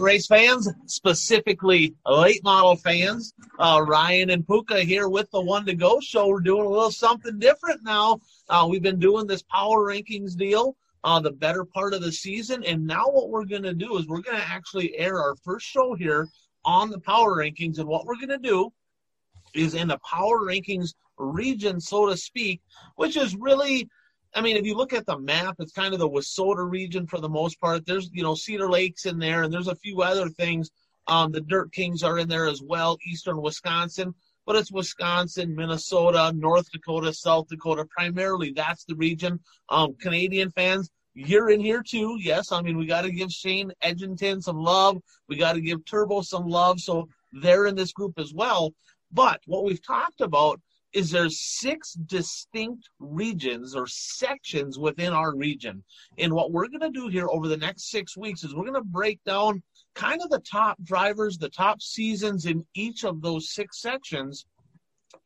drag race fans, specifically late model fans. Uh, Ryan and Puka here with the One to Go show. We're doing a little something different now. Uh, we've been doing this power rankings deal uh, the better part of the season, and now what we're going to do is we're going to actually air our first show here on the power rankings, and what we're going to do is in the power rankings region, so to speak, which is really I mean, if you look at the map, it's kind of the Wissota region for the most part. There's, you know, Cedar Lake's in there, and there's a few other things. Um, the Dirt Kings are in there as well, eastern Wisconsin, but it's Wisconsin, Minnesota, North Dakota, South Dakota. Primarily, that's the region. Um, Canadian fans, you're in here too. Yes, I mean, we got to give Shane Edgington some love. We got to give Turbo some love. So they're in this group as well. But what we've talked about is there's six distinct regions or sections within our region. And what we're going to do here over the next six weeks is we're going to break down kind of the top drivers, the top seasons in each of those six sections.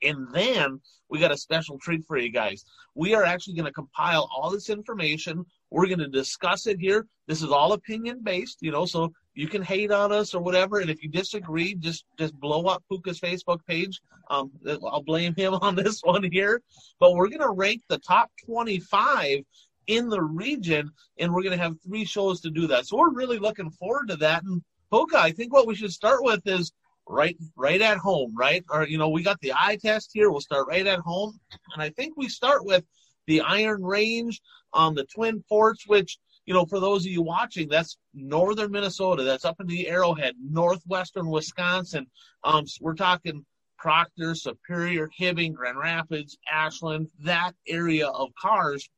And then we got a special treat for you guys. We are actually going to compile all this information. We're going to discuss it here. This is all opinion based, you know, so you can hate on us or whatever, and if you disagree, just just blow up Puka's Facebook page. Um, I'll blame him on this one here. But we're gonna rank the top 25 in the region, and we're gonna have three shows to do that. So we're really looking forward to that. And Puka, I think what we should start with is right right at home, right? Or you know, we got the eye test here. We'll start right at home, and I think we start with the Iron Range on the Twin Ports, which you know, for those of you watching, that's northern Minnesota. That's up in the Arrowhead, northwestern Wisconsin. Um, so we're talking Proctor, Superior, Hibbing, Grand Rapids, Ashland, that area of cars.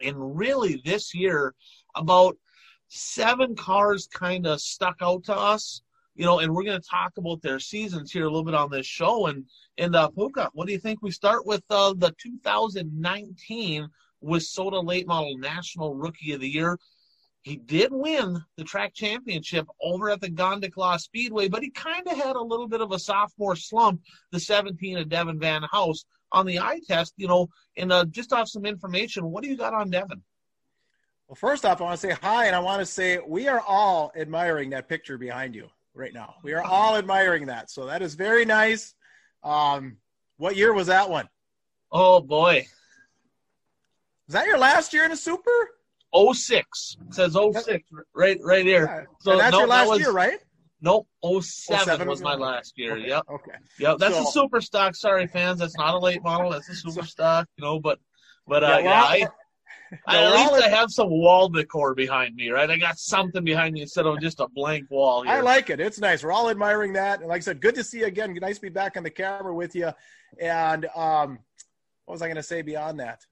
And really, this year, about seven cars kind of stuck out to us. You know, and we're going to talk about their seasons here a little bit on this show. And and uh, Puka, what do you think we start with uh, the 2019 WISSOTA Late Model National Rookie of the Year. He did win the track championship over at the Gondik Law Speedway, but he kind of had a little bit of a sophomore slump, the 17 of Devin Van House. On the eye test, you know, and uh, just off some information, what do you got on Devin? Well, first off, I want to say hi, and I want to say we are all admiring that picture behind you right now. We are all admiring that. So that is very nice. Um, what year was that one? Oh boy, is that your last year in a super? 06. It says 06 right right here. Yeah. So and that's your last that was, year, right? Nope, 07, 07 was my last year. Okay. Yep. Okay. Yep. That's so, a super stock. Sorry, fans. That's not a late model. That's a super so, stock. You know, but but uh, yeah, yeah I, I, at least I have some wall decor behind me, right? I got something behind me instead of just a blank wall. Here. I like it. It's nice. We're all admiring that. And like I said, good to see you again. Nice to be back on the camera with you. And um, what was I going to say beyond that?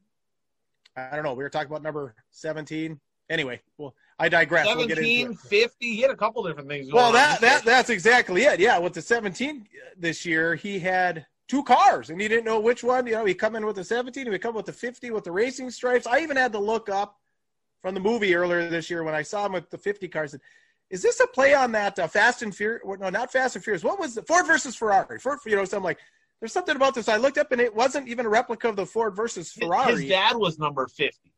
I don't know. We were talking about number 17. Anyway, well, I digress. 17, we'll 50. He had a couple different things. well, that, that that's exactly it. Yeah, with the 17 this year, he had two cars, and he didn't know which one. You know, he come in with the 17, he would come with the 50 with the racing stripes. I even had to look up from the movie earlier this year when I saw him with the 50 cars. Is this a play on that uh, Fast and Furious? No, not Fast and Furious. What was the Ford versus Ferrari? Ford, you know, so I'm like, there's something about this. I looked up and it wasn't even a replica of the Ford versus Ferrari. His dad was number 50.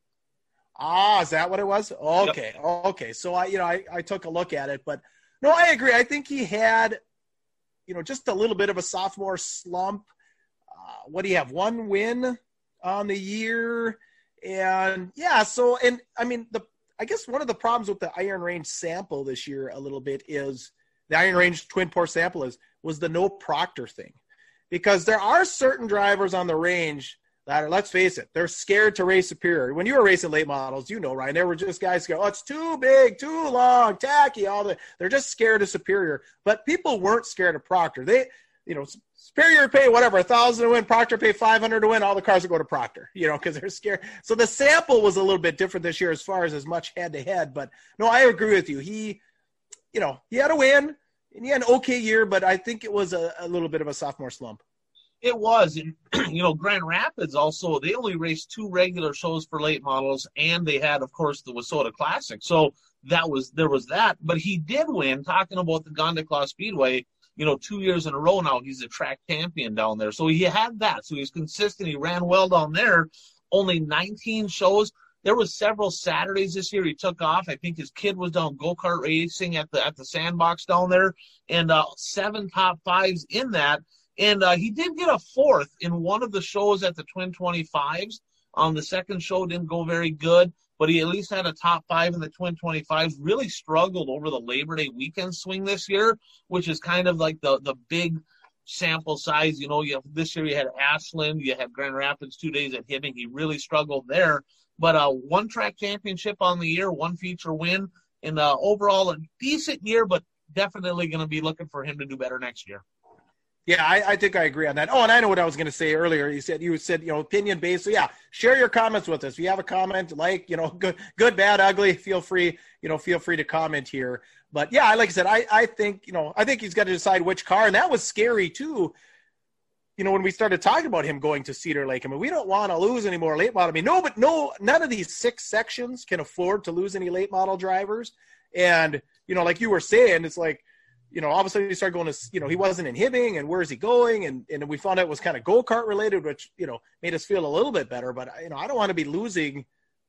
Ah, is that what it was? Okay. Yep. Okay. So I, you know, I, I took a look at it, but no, I agree. I think he had, you know, just a little bit of a sophomore slump. Uh, what do you have? One win on the year. And yeah, so, and I mean, the, I guess one of the problems with the Iron Range sample this year a little bit is the Iron Range Twin Port sample is, was the no Proctor thing because there are certain drivers on the range that let's face it, they're scared to race superior. When you were racing late models, you know, Ryan, there were just guys go, oh, it's too big, too long, tacky, all the, they're just scared of superior. But people weren't scared of Proctor. They, you know, superior pay whatever, a thousand to win, Proctor pay 500 to win, all the cars will go to Proctor, you know, because they're scared. So the sample was a little bit different this year as far as as much head to head. But no, I agree with you. He, you know, he had a win and he had an okay year, but I think it was a, a little bit of a sophomore slump. It was, and you know, Grand Rapids also they only raced two regular shows for late models, and they had, of course, the Wissota Classic. So that was there was that, but he did win. Talking about the Gondik Law Speedway, you know, two years in a row now, he's a track champion down there. So he had that. So he's consistent. He ran well down there. Only 19 shows. there was several Saturdays this year he took off. I think his kid was down go kart racing at the at the sandbox down there, and uh, seven top fives in that. And uh, he did get a fourth in one of the shows at the Twin 25s. Um, the second show didn't go very good, but he at least had a top five in the Twin 25s. Really struggled over the Labor Day weekend swing this year, which is kind of like the the big sample size. You know, you have, this year you had Ashland, you had Grand Rapids two days at Hibbing. He really struggled there. But uh, one track championship on the year, one feature win, and uh, overall a decent year, but definitely going to be looking for him to do better next year. Yeah, I, I, think I agree on that. Oh, and I know what I was going to say earlier. You said you said you know opinion based. So yeah, share your comments with us. If you have a comment, like you know, good, good, bad, ugly, feel free you know feel free to comment here. But yeah, like I said, I I think you know I think he's got to decide which car, and that was scary too. You know, when we started talking about him going to Cedar Lake, I mean, we don't want to lose any more late model. I mean, no, but no, none of these six sections can afford to lose any late model drivers. And you know, like you were saying, it's like you know, all of a sudden he started going to, you know, he wasn't in Hibbing and where's he going? And, and we found out it was kind of go kart related, which, you know, made us feel a little bit better. But, you know, I don't want to be losing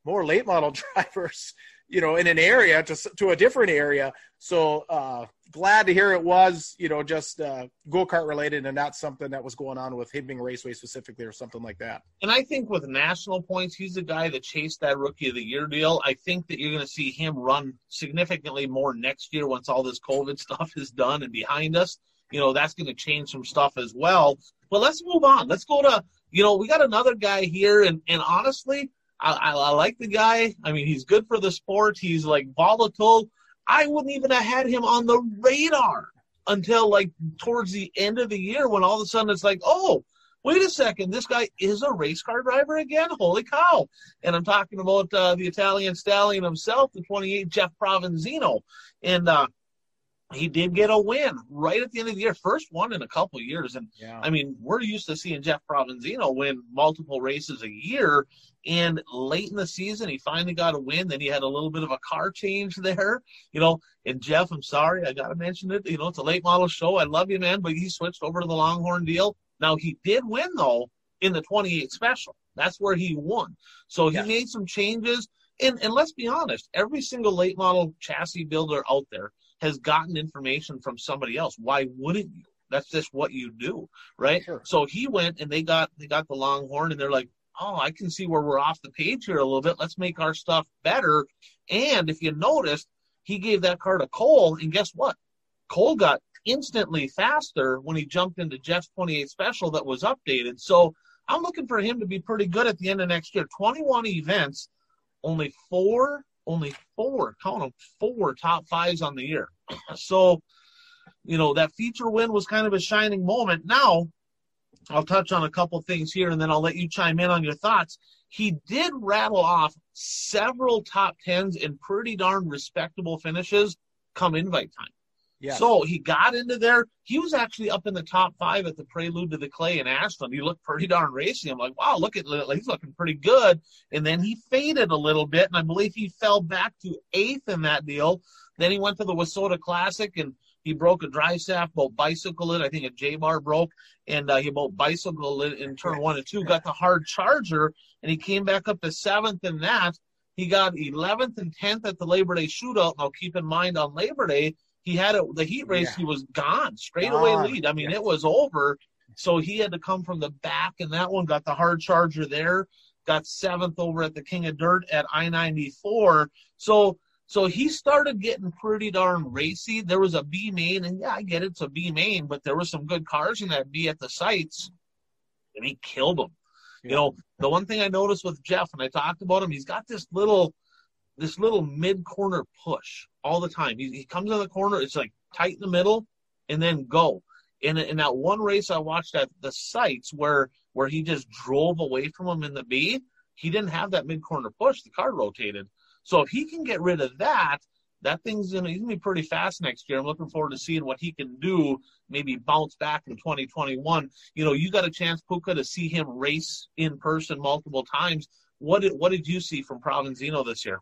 more late model drivers, you know, in an area to, to a different area. So, uh, glad to hear it was, you know, just uh, go kart related and not something that was going on with Hibbing Raceway specifically or something like that. And I think with national points, he's the guy that chased that rookie of the year deal. I think that you're going to see him run significantly more next year once all this COVID stuff is done and behind us. You know, that's going to change some stuff as well. But let's move on. Let's go to, you know, we got another guy here. And, and honestly, I, I, like the guy. I mean, he's good for the sport. He's like volatile I wouldn't even have had him on the radar until like towards the end of the year when all of a sudden it's like, oh, wait a second, this guy is a race car driver again? Holy cow. And I'm talking about uh, the Italian stallion himself, the 28 Jeff Provenzino. And uh, he did get a win right at the end of the year, first one in a couple years. And yeah. I mean, we're used to seeing Jeff Provenzino win multiple races a year. And late in the season, he finally got a win. Then he had a little bit of a car change there, you know. And Jeff, I'm sorry, I got to mention it. You know, it's a late model show. I love you, man, but he switched over to the Longhorn deal. Now, he did win, though, in the 28 special. That's where he won. So he made some changes. And, and let's be honest, every single late model chassis builder out there has gotten information from somebody else. Why wouldn't you? That's just what you do, right? Sure. So he went and they got they got the Longhorn and they're like, oh, I can see where we're off the page here a little bit. Let's make our stuff better. And if you noticed, he gave that car to Cole, and guess what? Cole got instantly faster when he jumped into Jeff's 28 special that was updated. So I'm looking for him to be pretty good at the end of next year. 21 events, only four, only four, count them, four top fives on the year. So, you know, that feature win was kind of a shining moment. Now, I'll touch on a couple things here and then I'll let you chime in on your thoughts. He did rattle off several top tens and pretty darn respectable finishes come invite time. Yeah. So he got into there. He was actually up in the top five at the Prelude to the Clay in Ashland. He looked pretty darn racy. I'm like, wow, look at he's looking pretty good. And then he faded a little bit, and I believe he fell back to eighth in that deal. Then he went to the WISSOTA Classic and he broke a drive shaft, both bicycle it. I think a J bar broke, and uh, he both bicycle it in turn one and two. Got the hard charger, and he came back up to seventh in that. He got 11th and 10th at the Labor Day shootout. Now, keep in mind on Labor Day, he had a, the heat race. Yeah. He was gone, straight away lead. I mean, yeah. it was over. So he had to come from the back, and that one got the hard charger there. Got seventh over at the King of Dirt at I 94. So so he started getting pretty darn racy. There was a B main, and yeah, I get it, it's a B main, but there were some good cars in that B at the sites, and he killed them. Yeah. You know, the one thing I noticed with Jeff, and I talked about him, he's got this little, this little mid corner push all the time. He, he comes in the corner, it's like tight in the middle, and then go. In, in that one race I watched at the sites where where he just drove away from him in the B, he didn't have that mid corner push. The car rotated. So if he can get rid of that, that thing's gonna, he's gonna be pretty fast next year. I'm looking forward to seeing what he can do, maybe bounce back in 2021. You know, you got a chance, Puka, to see him race in person multiple times. What did what did you see from Provenzino this year?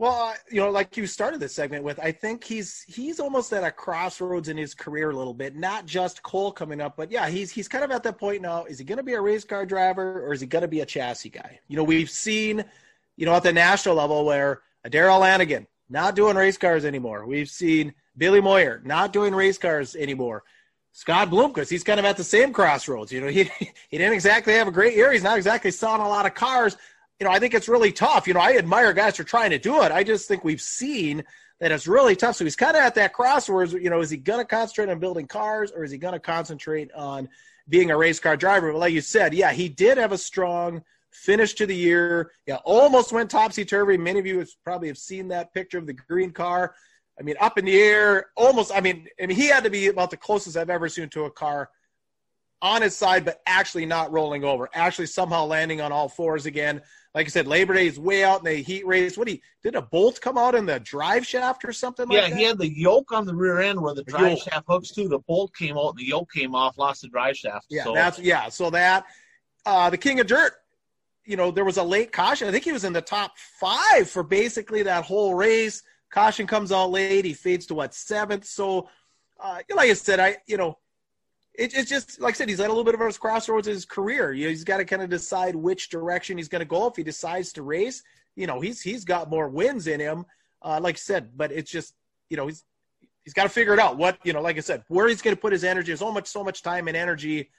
Well, you know, like you started this segment with, I think he's he's almost at a crossroads in his career a little bit. Not just Cole coming up, but yeah, he's he's kind of at that point now. Is he going to be a race car driver or is he going to be a chassis guy? You know, we've seen you know, at the national level where Darrell Lanigan not doing race cars anymore. We've seen Billy Moyer not doing race cars anymore. Scott Bloomquist, he's kind of at the same crossroads. You know, he he didn't exactly have a great year. He's not exactly selling a lot of cars. You know, I think it's really tough. You know, I admire guys for trying to do it. I just think we've seen that it's really tough. So he's kind of at that crossroads. You know, is he going to concentrate on building cars or is he going to concentrate on being a race car driver? But like you said, yeah, he did have a strong finish to the year. Yeah, almost went topsy turvy. Many of you have probably have seen that picture of the green car. I mean, up in the air, almost. I mean, I mean, he had to be about the closest I've ever seen to a car on its side, but actually not rolling over. Actually, somehow landing on all fours again. Like I said, Labor Day is way out in the heat race. What he did a bolt come out in the drive shaft or something? Like that. Yeah, like he had the yoke on the rear end where the drive shaft hooks to. The bolt came out and the yoke came off, lost the drive shaft. Yeah, so. that's yeah. So that uh, the King of Dirt you know, there was a late caution. I think he was in the top five for basically that whole race. Caution comes out late. He fades to what seventh. So, uh, like I said, I you know, it, it's just like I said, he's at a little bit of a crossroads in his career. You know, he's got to kind of decide which direction he's going to go. If he decides to race, you know, he's he's got more wins in him. Uh, like I said, but it's just you know he's he's got to figure it out. What you know, like I said, where he's going to put his energy. There's so much so much time and energy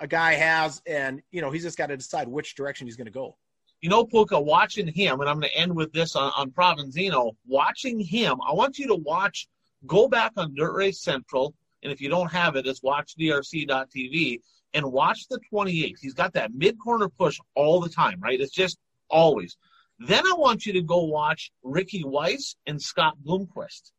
a guy has, and you know he's just got to decide which direction he's going to go. You know, Puka, watching him, and I'm going to end with this on, on Provenzino. Watching him, I want you to watch. Go back on Dirt Race Central, and if you don't have it, it's watchdrc.tv and watch the 28. He's got that mid corner push all the time, right? It's just always. Then I want you to go watch Ricky Weiss and Scott Bloomquist.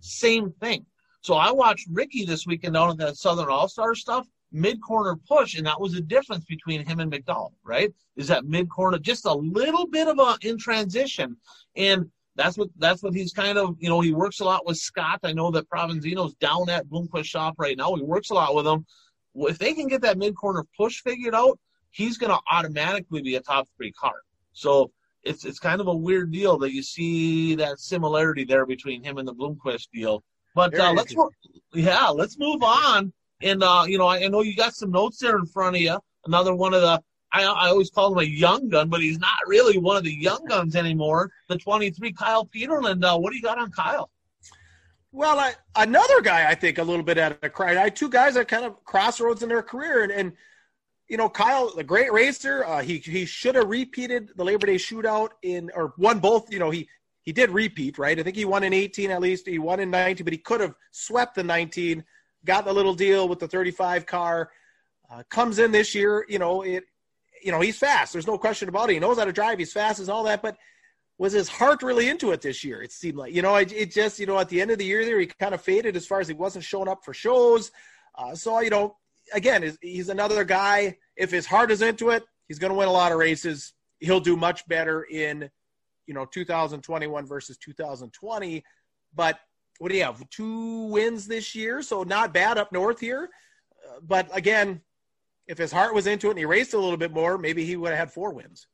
Same thing. So I watched Ricky this weekend at that Southern All Star stuff mid corner push, and that was the difference between him and McDowell, right? Is that mid corner just a little bit of a in transition, and that's what that's what he's kind of you know he works a lot with Scott. I know that Provenzino's down at Bloomquist shop right now. He works a lot with him. If they can get that mid corner push figured out, he's going to automatically be a top three car. So it's it's kind of a weird deal that you see that similarity there between him and the Bloomquist deal. But uh, let's yeah, let's move on and uh, you know, I, I, know you got some notes there in front of you. Another one of the I, I always call him a young gun, but he's not really one of the young guns anymore. The 23, Kyle Peterlin. Uh, what do you got on Kyle? Well, I, another guy I think a little bit at a cry. I two guys that kind of crossroads in their career, and, and you know, Kyle, the great racer, uh, he he should have repeated the Labor Day shootout in or won both. You know, he he did repeat, right? I think he won in 18 at least. He won in 19, but he could have swept the 19 got the little deal with the 35 car. Uh, comes in this year, you know, it, you know, he's fast. There's no question about it. He knows how to drive. He's fast as all that, but was his heart really into it this year? It seemed like, you know, it, it just, you know, at the end of the year there, he kind of faded as far as he wasn't showing up for shows. Uh, so, you know, again, he's another guy. If his heart is into it, he's going to win a lot of races. He'll do much better in, you know, 2021 versus 2020. But what do you have? Two wins this year, so not bad up north here. Uh, but again, if his heart was into it and he raced a little bit more, maybe he would have had four wins.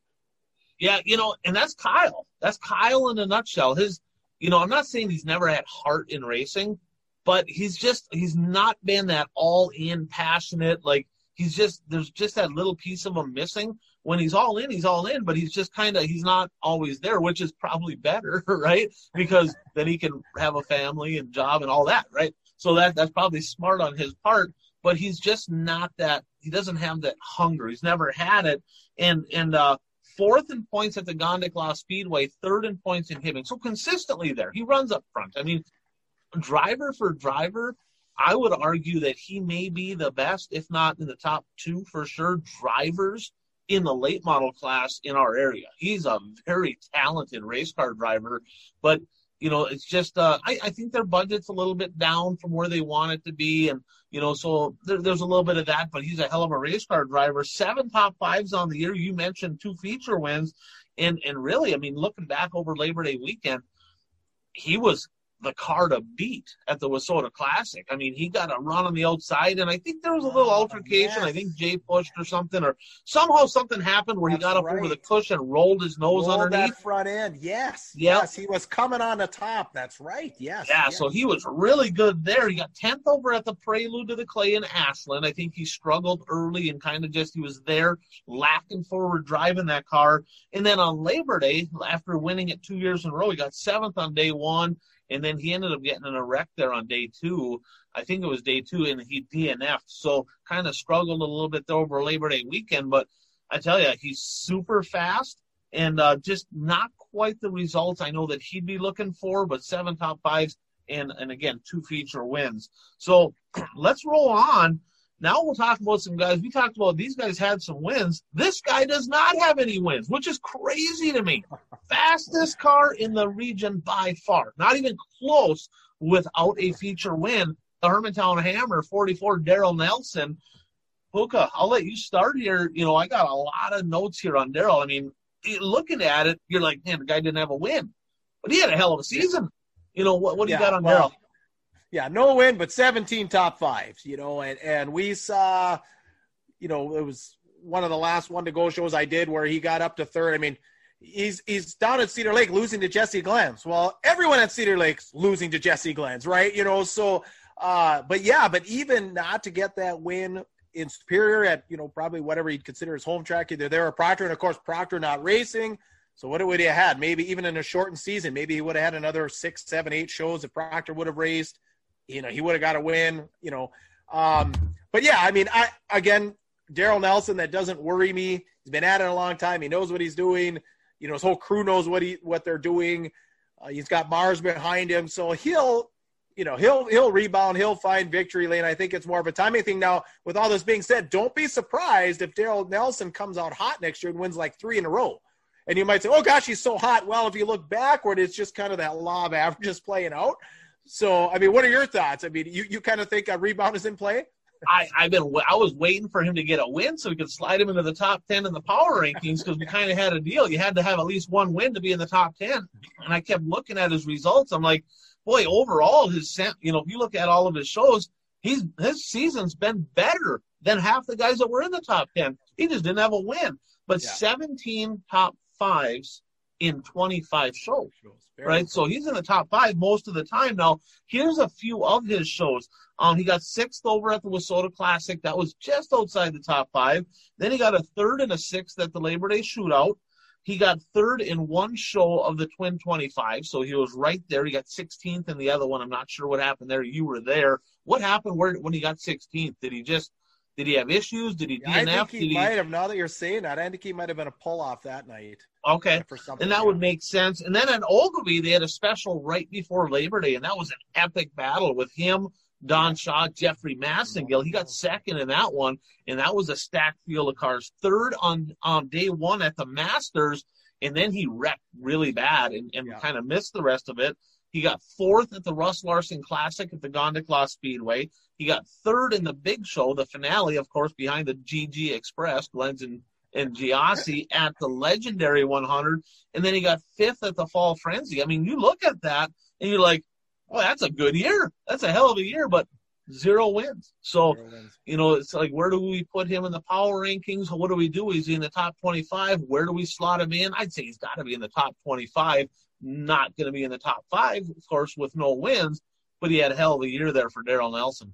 Yeah, you know, and that's Kyle. That's Kyle in a nutshell. His, you know, I'm not saying he's never had heart in racing, but he's just he's not been that all in passionate. Like he's just there's just that little piece of him missing when he's all in, he's all in, but he's just kind of he's not always there, which is probably better, right? Because then he can have a family and job and all that, right? So that that's probably smart on his part, but he's just not that. He doesn't have that hunger. He's never had it, and and uh, fourth in points at the Gondik Speedway, third in points in Hibbing. So consistently there, he runs up front. I mean, driver for driver, I would argue that he may be the best, if not in the top two for sure, drivers in the late model class in our area. He's a very talented race car driver, but you know, it's just uh, I, I think their budget's a little bit down from where they want it to be, and you know, so there, there's a little bit of that. But he's a hell of a race car driver. Seven top fives on the year. You mentioned two feature wins, and and really, I mean, looking back over Labor Day weekend, he was the car to beat at the Wissota Classic. I mean, he got a run on the outside, and I think there was a little oh, altercation. Yes. I think Jay pushed or something, or somehow something happened where That's he got up right. over the cushion, rolled his nose rolled underneath that front end. Yes, yep. yes, he was coming on the top. That's right. Yes, yeah. Yes. So he was really good there. He got tenth over at the Prelude to the Clay in Ashland. I think he struggled early and kind of just he was there, laughing forward, driving that car, and then on Labor Day, after winning it two years in a row, he got seventh on day one and then he ended up getting in a wreck there on day two. I think it was day two, and he DNF'd. So kind of struggled a little bit over Labor Day weekend. But I tell you, he's super fast and uh, just not quite the results I know that he'd be looking for. But seven top fives and and again two feature wins. So let's roll on now we'll talk about some guys. We talked about these guys had some wins. This guy does not have any wins, which is crazy to me. Fastest car in the region by far, not even close without a feature win. The Hermantown Hammer 44, Daryl Nelson. Puka, I'll let you start here. You know, I got a lot of notes here on Daryl. I mean, looking at it, you're like, man, the guy didn't have a win, but he had a hell of a season. You know, what, what do yeah, you got on well, Daryl? Yeah, no win, but 17 top fives, you know, and, and we saw, you know, it was one of the last one to go shows I did where he got up to third. I mean, he's he's down at Cedar Lake losing to Jesse Glenz. Well, everyone at Cedar Lake's losing to Jesse Glenz, right? You know, so uh but yeah, but even not to get that win in Superior at, you know, probably whatever you'd consider his home track, either there or Proctor, and of course Proctor not racing. So what would he have had? Maybe even in a shortened season, maybe he would have had another six, seven, eight shows if Proctor would have raced you know, he would have got a win, you know. Um, but yeah, I mean, I again, Daryl Nelson, that doesn't worry me. He's been at it a long time. He knows what he's doing. You know, his whole crew knows what he what they're doing. Uh, he's got Mars behind him, so he'll, you know, he'll he'll rebound. He'll find victory lane. I think it's more of a timing thing. Now, with all this being said, don't be surprised if Daryl Nelson comes out hot next year and wins like three in a row. And you might say, "Oh gosh, he's so hot." Well, if you look backward, it's just kind of that law of averages playing out. So, I mean, what are your thoughts? I mean, you, you kind of think a rebound is in play? I, I've been I was waiting for him to get a win so we could slide him into the top ten in the power rankings because we kind of had a deal. You had to have at least one win to be in the top ten, and I kept looking at his results. I'm like, boy, overall his you know if you look at all of his shows, he's his season's been better than half the guys that were in the top ten. He just didn't have a win, but yeah. 17 top fives in 25 shows, right? So he's in the top five most of the time. Now, here's a few of his shows. Um, he got sixth over at the Wissota Classic. That was just outside the top five. Then he got a third and a sixth at the Labor Day Shootout. He got third in one show of the Twin 25, so he was right there. He got 16th in the other one. I'm not sure what happened there. You were there. What happened where, when he got 16th? Did he just did he have issues? Did he DNF? I think he Did might have. Now that you're saying that, I think he might have been a pull off that night. Okay, for something and that would make sense. And then at Ogilvie, they had a special right before Labor Day, and that was an epic battle with him, Don Shaw, Jeffrey Massengill. He got second in that one, and that was a stacked field of cars. Third on on day one at the Masters, and then he wrecked really bad and, and yeah. kind of missed the rest of it. He got fourth at the Russ Larson Classic at the Gondik Law Speedway. He got third in the big show, the finale, of course, behind the GG Express, Glenz and, and Giassi at the legendary 100. And then he got fifth at the Fall Frenzy. I mean, you look at that and you're like, oh, that's a good year. That's a hell of a year, but zero wins. So, zero wins. you know, it's like, where do we put him in the power rankings? What do we do? Is he in the top 25? Where do we slot him in? I'd say he's got to be in the top 25 not going to be in the top five, of course, with no wins, but he had a hell of a year there for Daryl Nelson.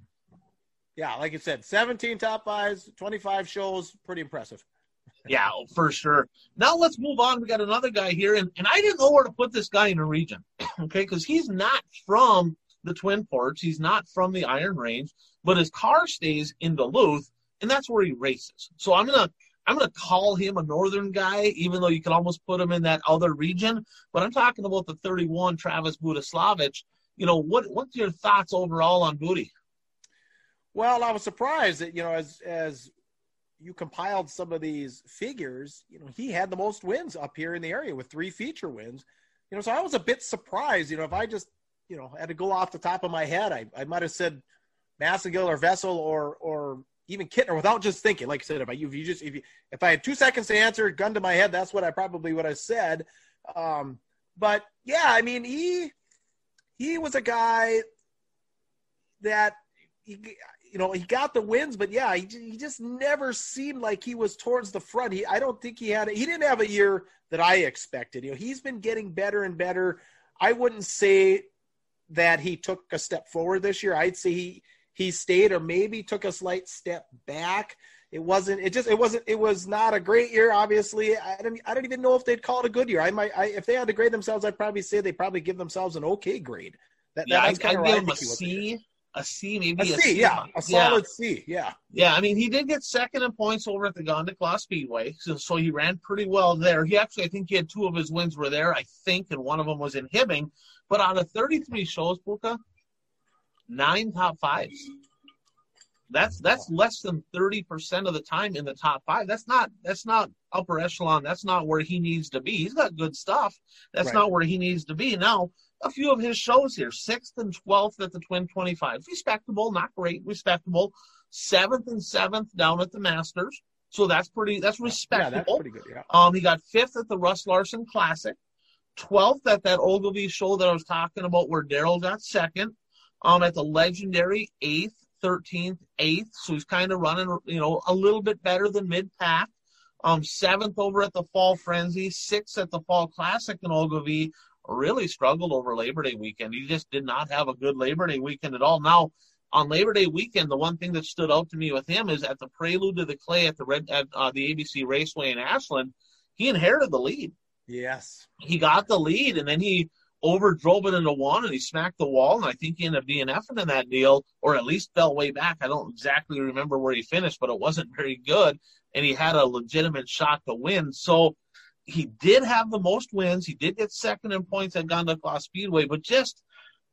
Yeah, like you said, 17 top fives, 25 shows, pretty impressive. yeah, oh, for sure. Now let's move on. We got another guy here, and, and I didn't know where to put this guy in a region, okay, because he's not from the Twin Ports, he's not from the Iron Range, but his car stays in Duluth, and that's where he races. So I'm gonna I'm to call him a northern guy, even though you can almost put him in that other region. But I'm talking about the 31, Travis Budislavich. You know, what what's your thoughts overall on Booty? Well, I was surprised that you know, as as you compiled some of these figures, you know, he had the most wins up here in the area with three feature wins. You know, so I was a bit surprised. You know, if I just you know had to go off the top of my head, I I might have said Massengill or Vessel or or even Kittner without just thinking. Like I said, about you, if you just if you if I had two seconds to answer, gun to my head, that's what I probably would have said. Um, but yeah, I mean he he was a guy that he, you know, he got the wins, but yeah, he, he just never seemed like he was towards the front. He, I don't think he had, he didn't have a year that I expected. You know, he's been getting better and better. I wouldn't say that he took a step forward this year. I'd say he, he stayed or maybe took a slight step back. It wasn't. It just. It wasn't. It was not a great year. Obviously, I don't. I don't even know if they'd call it a good year. I might. I, if they had to grade themselves, I'd probably say they probably give themselves an okay grade. That, yeah, I'd, I'd give him a C a C, maybe a, a C, yeah, a solid yeah. C, yeah. Yeah, I mean, he did get second in points over at the Gondik Speedway, so, so he ran pretty well there. He actually, I think he had two of his wins were there, I think, and one of them was in Hibbing. But out of 33 shows, Puka, nine top fives. That's that's less than 30% of the time in the top five. That's not that's not upper echelon. That's not where he needs to be. He's got good stuff. That's right. not where he needs to be. Now, a few of his shows here. Sixth and twelfth at the Twin Twenty Five, respectable, not great, respectable. Seventh and seventh down at the Masters, so that's pretty. That's respectable. Yeah, that's pretty good. Yeah. Um, he got fifth at the Russ Larson Classic, twelfth at that Ogilvie show that I was talking about, where Daryl got second. Um, at the legendary eighth, thirteenth, eighth, so he's kind of running, you know, a little bit better than mid pack. Um, seventh over at the Fall Frenzy, sixth at the Fall Classic in Ogilvie, really struggled over Labor Day weekend. He just did not have a good Labor Day weekend at all. Now, on Labor Day weekend, the one thing that stood out to me with him is at the Prelude to the Clay at the Red at uh, the ABC Raceway in Ashland, he inherited the lead. Yes, he got the lead, and then he overdrove it into one, and he smacked the wall. And I think he ended up DNFing in that deal, or at least fell way back. I don't exactly remember where he finished, but it wasn't very good, and he had a legitimate shot to win. So he did have the most wins. He did get second in points at Gondik Speedway, but just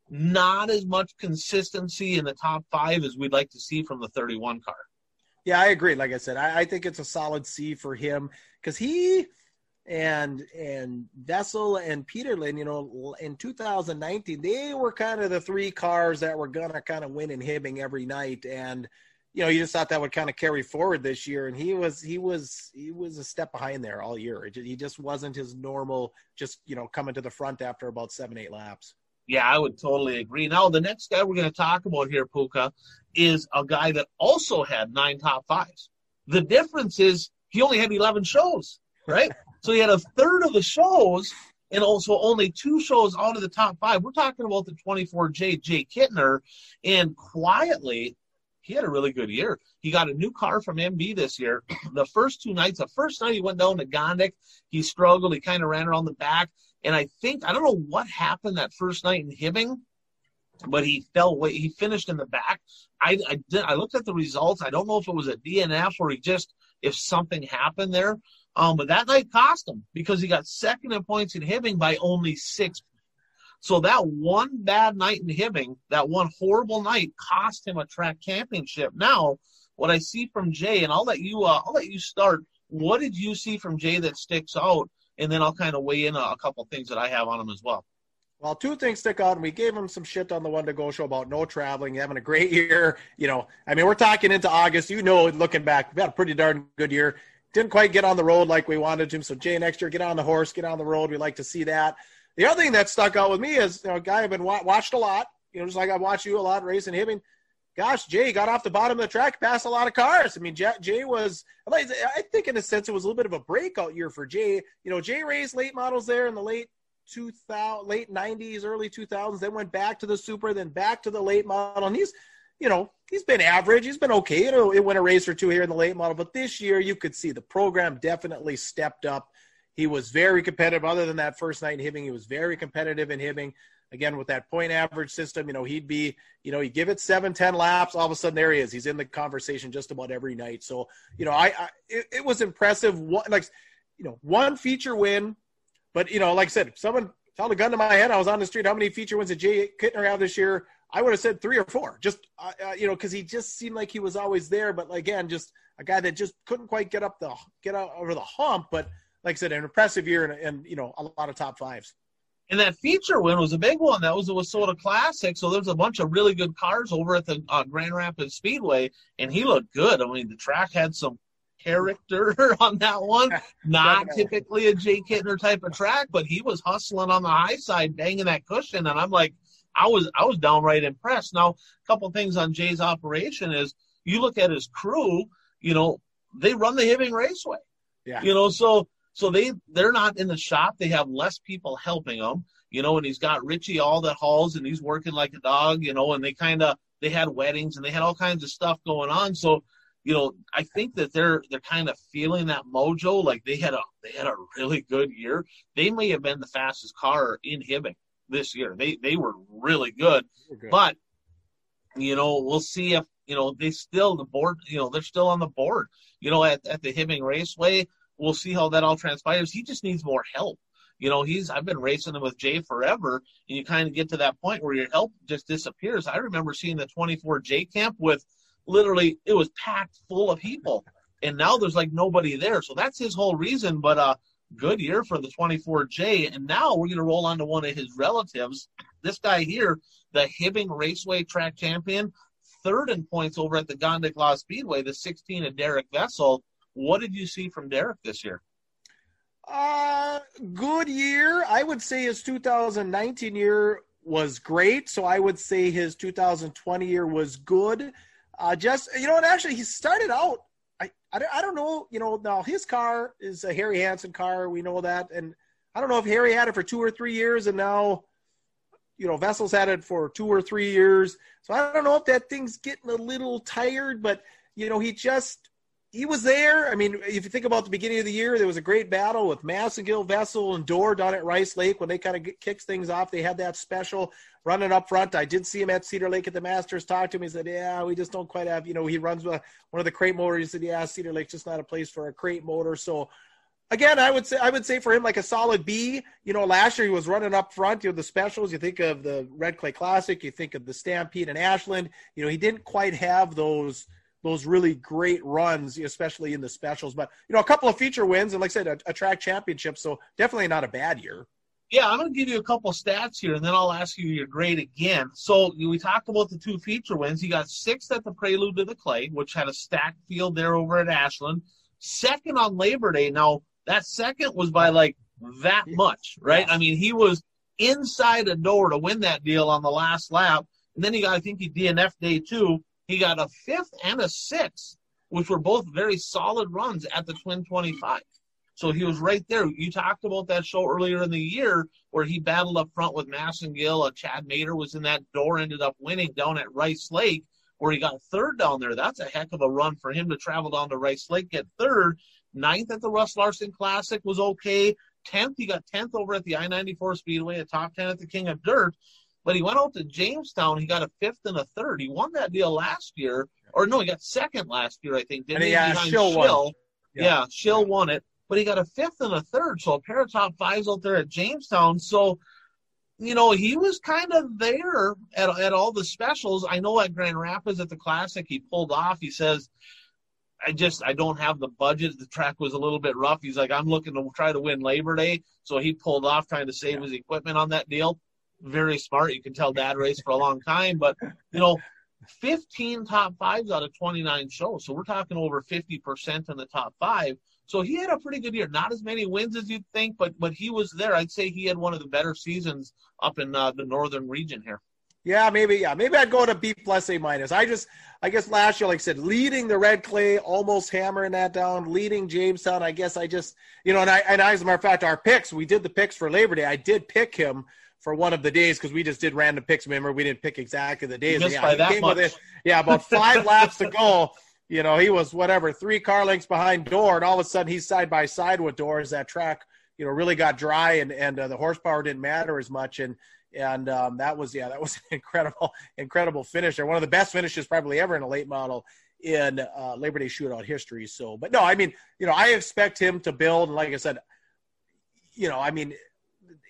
not as much consistency in the top five as we'd like to see from the 31 car. Yeah, I agree. Like I said, I, I think it's a solid C for him because he and and Vessel and Peterlin, you know, in 2019, they were kind of the three cars that were gonna kind of win in Hibbing every night, and you know, you just thought that would kind of carry forward this year, and he was he was he was a step behind there all year. He just wasn't his normal, just you know, coming to the front after about seven eight laps. Yeah, I would totally agree. Now, the next guy we're going to talk about here, Puka, is a guy that also had nine top fives. The difference is he only had 11 shows, right? so he had a third of the shows and also only two shows out of the top five. We're talking about the 24J Jay Kittner, and quietly, he had a really good year. He got a new car from MB this year. The first two nights, the first night he went down to Gondik, he struggled. He kind of ran around the back. And I think, I don't know what happened that first night in Hibbing, but he fell away. He finished in the back. I, I, did, I looked at the results. I don't know if it was a DNF or he just, if something happened there. Um, but that night cost him because he got second in points in Hibbing by only six so that one bad night in Hibbing, that one horrible night, cost him a track championship. Now, what I see from Jay, and I'll let you, uh, I'll let you start. What did you see from Jay that sticks out? And then I'll kind of weigh in a, a couple things that I have on him as well. Well, two things stick out, and we gave him some shit on the one to go show about no traveling, having a great year. You know, I mean, we're talking into August. You know, looking back, we had a pretty darn good year. Didn't quite get on the road like we wanted to. So, Jay, next year, get on the horse, get on the road. We like to see that. The other thing that stuck out with me is you know, a guy I've been wa- watched a lot, you know, just like I watch you a lot racing Hibbing. Gosh, Jay got off the bottom of the track, passed a lot of cars. I mean, Jay Jay was, I think in a sense, it was a little bit of a breakout year for Jay. You know, Jay raced late models there in the late 2000, late 90s, early 2000s, then went back to the super, then back to the late model. And he's, you know, he's been average. He's been okay. You know, it went a race or two here in the late model, but this year you could see the program definitely stepped up. He was very competitive. Other than that first night in Hibbing, he was very competitive in Hibbing. Again, with that point average system, you know, he'd be, you know, you give it seven, ten laps, all of a sudden there he is. He's in the conversation just about every night. So, you know, I, I it, it was impressive. What, like, you know, one feature win, but you know, like I said, someone held a gun to my head, I was on the street. How many feature wins did Jay Kittner have this year? I would have said three or four, just uh, uh, you know, because he just seemed like he was always there. But again, just a guy that just couldn't quite get up the get out over the hump. But like I said, an impressive year and, and you know a lot of top fives. And that feature win was a big one. That was the WISSOTA Classic. So there's a bunch of really good cars over at the uh, Grand Rapids Speedway, and he looked good. I mean, the track had some character on that one. Not typically a Jay Kittner type of track, but he was hustling on the high side, banging that cushion. And I'm like, I was I was downright impressed. Now, a couple things on Jay's operation is you look at his crew, you know, they run the Hibbing Raceway. Yeah. You know, so so they they're not in the shop. They have less people helping them. You know, and he's got Richie all that hauls, and he's working like a dog. You know, and they kind of they had weddings and they had all kinds of stuff going on. So, you know, I think that they're they're kind of feeling that mojo. Like they had a they had a really good year. They may have been the fastest car in Hibbing this year. They they were really good, good. but you know, we'll see if you know they still the board. You know, they're still on the board. You know, at at the Hibbing Raceway, we'll see how that all transpires. He just needs more help. You know, he's I've been racing him with Jay forever, and you kind of get to that point where your help just disappears. I remember seeing the 24 J camp with literally it was packed full of people, and now there's like nobody there. So that's his whole reason. But uh, good year for the 24J, and now we're gonna roll on to one of his relatives. This guy here, the Hibbing Raceway track champion, third in points over at the Gondik Law Speedway, the 16 of Derek Vessel. What did you see from Derek this year? Uh, good year. I would say his 2019 year was great. So I would say his 2020 year was good. Uh, just you know, and actually he started out. I, I, I don't know. You know, now his car is a Harry Hansen car. We know that, and I don't know if Harry had it for two or three years, and now, you know, Vessel's had it for two or three years. So I don't know if that thing's getting a little tired, but you know, he just he was there. I mean, if you think about the beginning of the year, there was a great battle with Massengill, Vessel, and Dorr down at Rice Lake when they kind of kicked things off. They had that special running up front. I did see him at Cedar Lake at the Masters. Talked to him. He said, "Yeah, we just don't quite have. You know, he runs one of the crate motors. He said, "Yeah, Cedar Lake's just not a place for a crate motor." So. Again, I would say I would say for him like a solid B. You know, last year he was running up front. You know, the specials. You think of the Red Clay Classic. You think of the Stampede and Ashland. You know, he didn't quite have those those really great runs, especially in the specials. But you know, a couple of feature wins, and like I said, a, a track championship. So definitely not a bad year. Yeah, I'm going to give you a couple stats here, and then I'll ask you your grade again. So we talked about the two feature wins. He got sixth at the Prelude to the Clay, which had a stacked field there over at Ashland. Second on Labor Day. Now that second was by like that much, right? I mean, he was inside a door to win that deal on the last lap, and then he got, I think he DNF day two. He got a fifth and a sixth, which were both very solid runs at the Twin 25. So he was right there. You talked about that show earlier in the year where he battled up front with Massengill. Uh, Chad Mahder was in that door, ended up winning down at Rice Lake, where he got third down there. That's a heck of a run for him to travel down to Rice Lake, get third. Ninth at the Russ Larson Classic was okay. Tenth, he got tenth over at the I 94 Speedway, a top ten at the King of Dirt. But he went out to Jamestown. He got a fifth and a third. He won that deal last year, or no, he got second last year, I think. Didn't and he? Yeah, Behind Schill won. Yeah, yeah Schill won it, but he got a fifth and a third. So a pair of top fives out there at Jamestown. So, you know, he was kind of there at at all the specials. I know at Grand Rapids at the Classic, he pulled off. He says. I just I don't have the budget. The track was a little bit rough. He's like, I'm looking to try to win Labor Day, so he pulled off trying to save his equipment on that deal very smart. You can tell dad raced for a long time, but you know, 15 top fives out of 29 shows. So we're talking over 50% in the top five. So he had a pretty good year. Not as many wins as you'd think, but but he was there. I'd say he had one of the better seasons up in uh, the northern region here. Yeah, maybe. Yeah, maybe I'd go to B plus A minus. I just, I guess last year, like I said, leading the Red Clay, almost hammering that down, leading Jamestown. I guess I just, you know, and I, and I, as a matter of fact, our picks, we did the picks for Labor Day. I did pick him for one of the days because we just did random picks. Remember, we didn't pick exactly the days. Yeah, by that much. It, yeah, about five laps to go. You know, he was whatever three car lengths behind Dorr, and all of a sudden he's side by side with Dorr as that track, you know, really got dry and and uh, the horsepower didn't matter as much. And and um, that was yeah, that was an incredible, incredible finisher. One of the best finishes probably ever in a late model in uh, Labor Day shootout history. So, but no, I mean, you know, I expect him to build. And like I said, you know, I mean,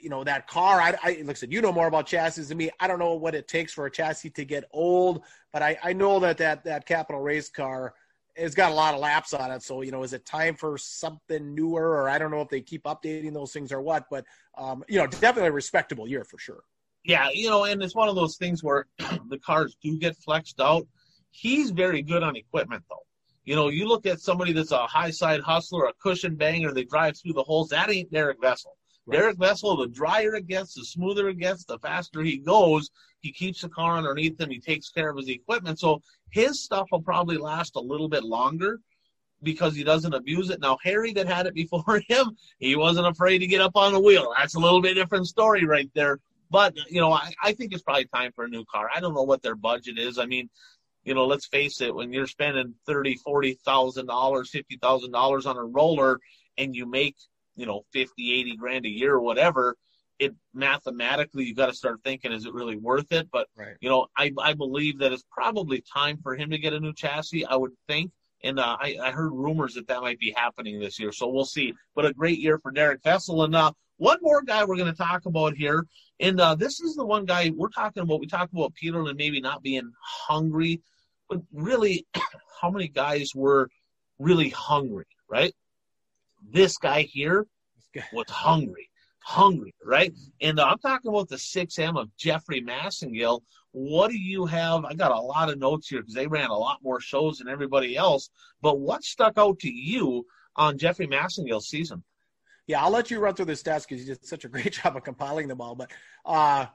you know that car. I, I like I said, you know more about chassis than me. I don't know what it takes for a chassis to get old, but I, I know that that that Capital Race car has got a lot of laps on it. So you know, is it time for something newer, or I don't know if they keep updating those things or what. But um, you know, definitely a respectable year for sure. Yeah, you know, and it's one of those things where the cars do get flexed out. He's very good on equipment, though. You know, you look at somebody that's a high side hustler, a cushion banger, they drive through the holes. That ain't Derek Vessel. Derek Vessel, the drier it gets, the smoother it gets, the faster he goes. He keeps the car underneath him. He takes care of his equipment. So his stuff will probably last a little bit longer because he doesn't abuse it. Now, Harry that had it before him, he wasn't afraid to get up on the wheel. That's a little bit different story right there. But, you know, I, I think it's probably time for a new car. I don't know what their budget is. I mean, you know, let's face it, when you're spending thirty, forty thousand dollars, fifty thousand dollars on a roller and you make, you know, fifty, eighty grand a year or whatever, it mathematically you've got to start thinking, is it really worth it? But right. you know, I I believe that it's probably time for him to get a new chassis. I would think. And uh, I, I heard rumors that that might be happening this year, so we'll see. But a great year for Derek Vessel. And uh, one more guy we're going to talk about here, and uh, this is the one guy we're talking about. We talked about Peterlin maybe not being hungry, but really, how many guys were really hungry, right? This guy here was hungry, hungry, right? And I'm talking about the 6M of Jeffrey Massengill. What do you have? I got a lot of notes here because they ran a lot more shows than everybody else. But what stuck out to you on Jeffrey Massengill's season? Yeah, I'll let you run through the stats because you did such a great job of compiling them all. But, uh,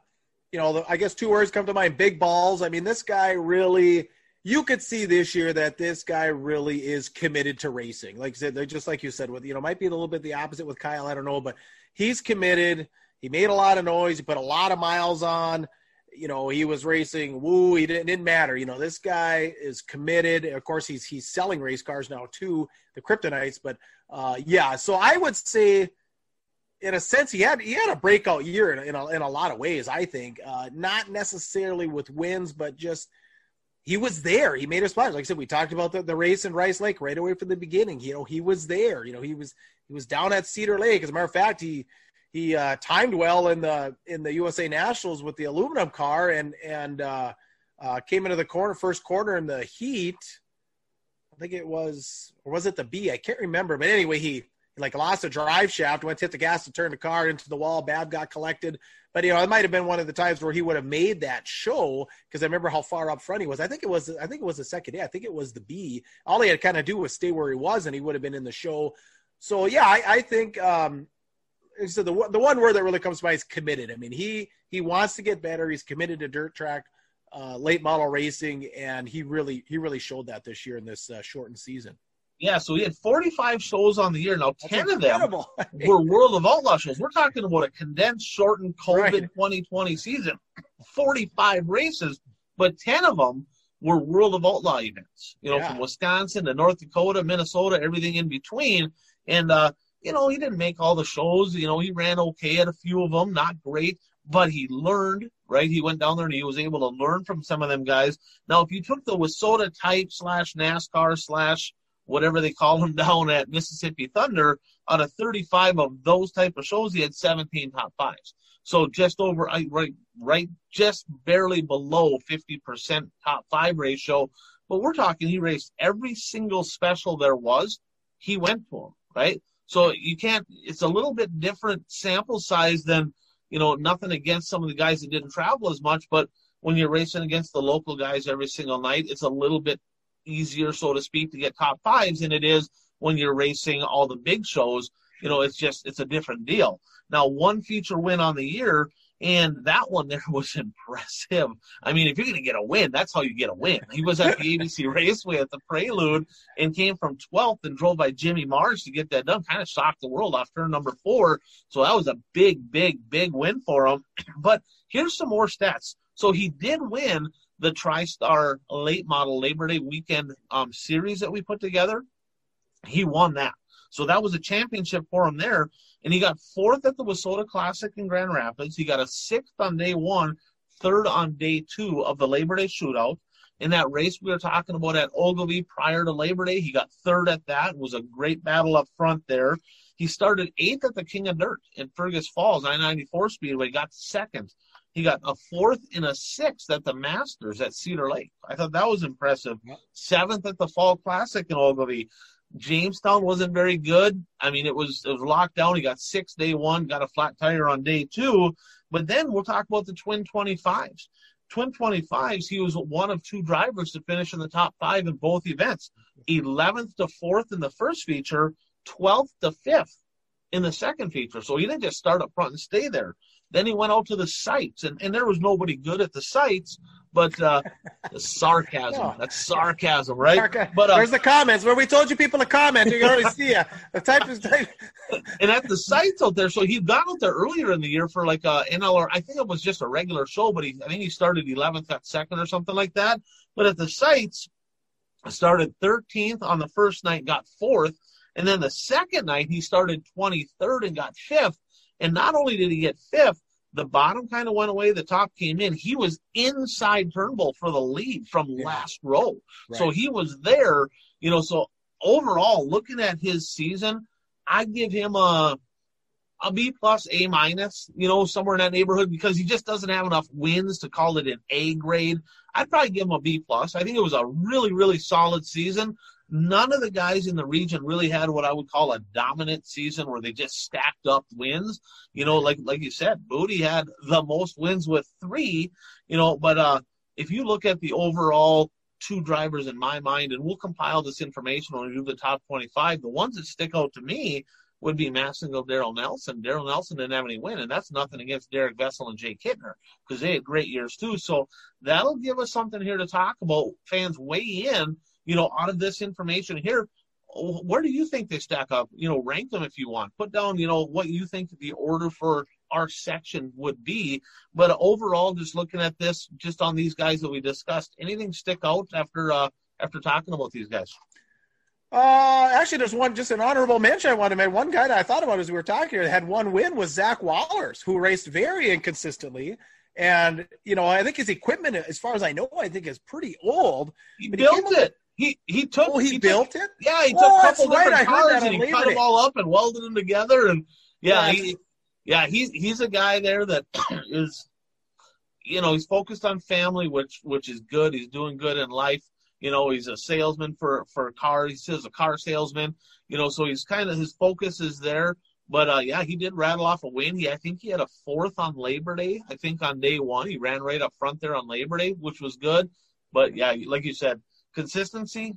you know, I guess two words come to mind big balls. I mean, this guy really you could see this year that this guy really is committed to racing. Like I said, just like you said, with you know, might be a little bit the opposite with Kyle. I don't know, but he's committed. He made a lot of noise. He put a lot of miles on. You know, he was racing. Woo! He didn't, didn't matter. You know, this guy is committed. Of course, he's he's selling race cars now to the Kryptonites. But uh, yeah, so I would say, in a sense, he had he had a breakout year in, in, a, in a lot of ways. I think uh, not necessarily with wins, but just he was there. He made a splash. Like I said, we talked about the, the race in Rice Lake right away from the beginning. You know, he was there. You know, he was he was down at Cedar Lake. As a matter of fact, he he uh, timed well in the in the USA Nationals with the aluminum car and and uh, uh, came into the corner first corner in the heat. I think it was or was it the B? I can't remember. But anyway, he like lost a drive shaft, went to hit the gas to turn the car into the wall. Bab got collected. But you know, it might have been one of the times where he would have made that show because I remember how far up front he was. I think it was I think it was the second day. I think it was the B. All he had kind of do was stay where he was, and he would have been in the show. So yeah, I, I think um, so. The the one word that really comes to mind is committed. I mean, he he wants to get better. He's committed to dirt track, uh, late model racing, and he really he really showed that this year in this uh, shortened season. Yeah, so we had 45 shows on the year. Now, 10 of them were World of Outlaw shows. We're talking about a condensed, shortened COVID right. 2020 season. 45 races, but 10 of them were World of Outlaw events. You know, yeah. from Wisconsin to North Dakota, Minnesota, everything in between. And, uh, you know, he didn't make all the shows. You know, he ran okay at a few of them, not great, but he learned, right? He went down there and he was able to learn from some of them guys. Now, if you took the WISSOTA type slash NASCAR slash whatever they call him down at Mississippi Thunder, out of 35 of those type of shows, he had 17 top fives. So just over, right, right, just barely below 50% top five ratio. But we're talking, he raced every single special there was. He went to them, right? So you can't, it's a little bit different sample size than, you know, nothing against some of the guys that didn't travel as much, but when you're racing against the local guys every single night, it's a little bit easier, so to speak, to get top fives than it is when you're racing all the big shows. You know, it's just it's a different deal. Now, one feature win on the year, and that one there was impressive. I mean, if you're going to get a win, that's how you get a win. He was at the ABC Raceway at the Prelude and came from 12th and drove by Jimmy Mars to get that done. Kind of shocked the world off turn number four. So that was a big, big, big win for him. But here's some more stats. So he did win the TriStar late model Labor Day weekend um, series that we put together. He won that. So that was a championship for him there. And he got fourth at the WISSOTA Classic in Grand Rapids. He got a sixth on day one, third on day two of the Labor Day shootout. In that race we were talking about at Ogilvie prior to Labor Day, he got third at that. It was a great battle up front there. He started eighth at the King of Dirt in Fergus Falls, I-94 Speedway, got second. He got a fourth and a sixth at the Masters at Cedar Lake. I thought that was impressive. Seventh at the Fall Classic in Ogilvie. Jamestown wasn't very good. I mean, it was it was locked down. He got six day one, got a flat tire on day two. But then we'll talk about the twin twenty fives. Twin twenty fives, he was one of two drivers to finish in the top five in both events. Eleventh to fourth in the first feature, twelfth to fifth in the second feature. So he didn't just start up front and stay there. Then he went out to the sites, and, and there was nobody good at the sites. But uh, the sarcasm, no. that's sarcasm, right? Sarca- but uh, there's the comments where we told you people to comment. You already see ya. The type is type. and at the sites out there, so he got out there earlier in the year for like a NLR. I think it was just a regular show, but he I think he started 11th, at second or something like that. But at the sites, started 13th on the first night, got fourth, and then the second night he started 23rd and got fifth. And not only did he get fifth, the bottom kind of went away, the top came in. He was inside Turnbull for the lead from yeah. last row. Right. So he was there, you know, so overall, looking at his season, I give him a a B plus, A minus, you know, somewhere in that neighborhood because he just doesn't have enough wins to call it an A grade. I'd probably give him a B plus. I think it was a really, really solid season none of the guys in the region really had what I would call a dominant season where they just stacked up wins. You know, like like you said, Booty had the most wins with three. You know, but uh, if you look at the overall two drivers in my mind, and we'll compile this information when we do the top 25, the ones that stick out to me would be Massengill, Daryl Nelson. Daryl Nelson didn't have any win, and that's nothing against Derek Vessel and Jay Kittner because they had great years too. So that'll give us something here to talk about. Fans weigh in you know, out of this information here, where do you think they stack up? You know, rank them if you want. Put down, you know, what you think the order for our section would be. But overall, just looking at this, just on these guys that we discussed, anything stick out after uh, after talking about these guys? Uh, actually, there's one just an honorable mention I want to make. One guy that I thought about as we were talking here that had one win was Zach Wallers, who raced very inconsistently. And you know, I think his equipment, as far as I know, I think is pretty old. He built it. He he took. Oh, he, he built took, it. Yeah, he took oh, a couple different right. cars and he cut Day. them all up and welded them together. And yeah, yeah, he, yeah, he's he's a guy there that is, you know, he's focused on family, which which is good. He's doing good in life. You know, he's a salesman for for cars. He says a car salesman. You know, so he's kind of his focus is there. But uh, yeah, he did rattle off a win. He I think he had a fourth on Labor Day. I think on day one he ran right up front there on Labor Day, which was good. But yeah, like you said, Consistency,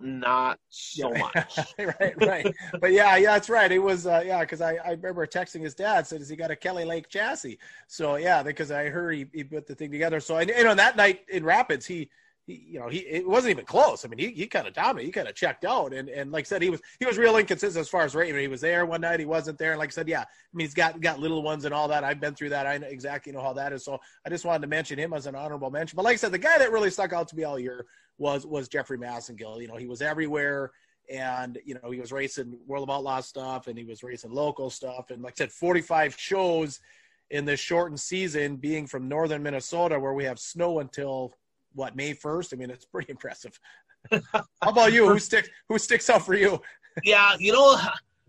not so yeah. much. right, right. But yeah, yeah, that's right. It was, uh, yeah, because I, I remember texting his dad said, "Has he got a Kelly Lake chassis?" So yeah, because I heard he, he put the thing together. So and you know that night in Rapids, he he, you know, he it wasn't even close. I mean, he, he kind of dominated. He kind of checked out, and and like I said, he was he was real inconsistent as far as rating. He was there one night, he wasn't there. And like I said, yeah, I mean, he's got got little ones and all that. I've been through that. I know exactly know how that is. So I just wanted to mention him as an honorable mention. But like I said, the guy that really stuck out to me all year was was Jeffrey Massengill. You know, he was everywhere. And you know he was racing World of Outlaw stuff, and he was racing local stuff, and like I said, 45 shows in this shortened season, being from northern Minnesota, where we have snow until what May first. I mean, it's pretty impressive. How about you? Who sticks Who sticks out for you? yeah, you know,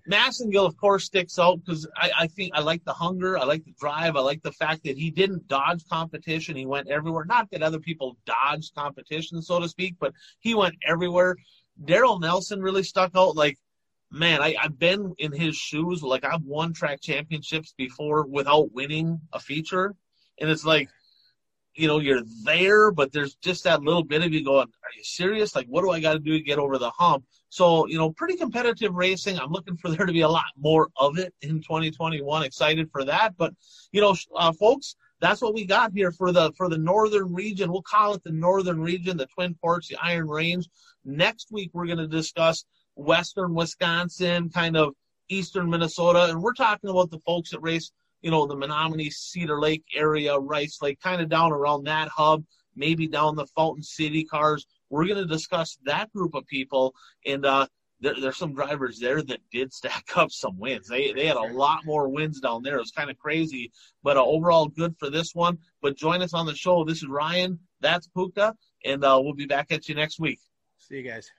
Massengill, of course, sticks out because I, I think I like the hunger, I like the drive, I like the fact that he didn't dodge competition. He went everywhere. Not that other people dodged competition, so to speak, but he went everywhere. Daryl Nelson really stuck out. Like, man, I, I've been in his shoes. Like, I've won track championships before without winning a feature, and it's like you know, you're there, but there's just that little bit of you going, are you serious? Like, what do I got to do to get over the hump? So, you know, pretty competitive racing. I'm looking for there to be a lot more of it in 2021. Excited for that. But, you know, uh, folks, that's what we got here for the for the northern region. We'll call it the northern region, the Twin Ports, the Iron Range. Next week we're going to discuss western Wisconsin, kind of eastern Minnesota, and we're talking about the folks that race you know, the Menomonie, Cedar Lake area, Rice Lake, kind of down around that hub, maybe down the Fountain City cars. We're going to discuss that group of people, and uh, there, there's some drivers there that did stack up some wins. They they had a lot more wins down there. It was kind of crazy, but uh, overall good for this one. But join us on the show. This is Ryan. That's Pooka, and uh, we'll be back at you next week. See you guys.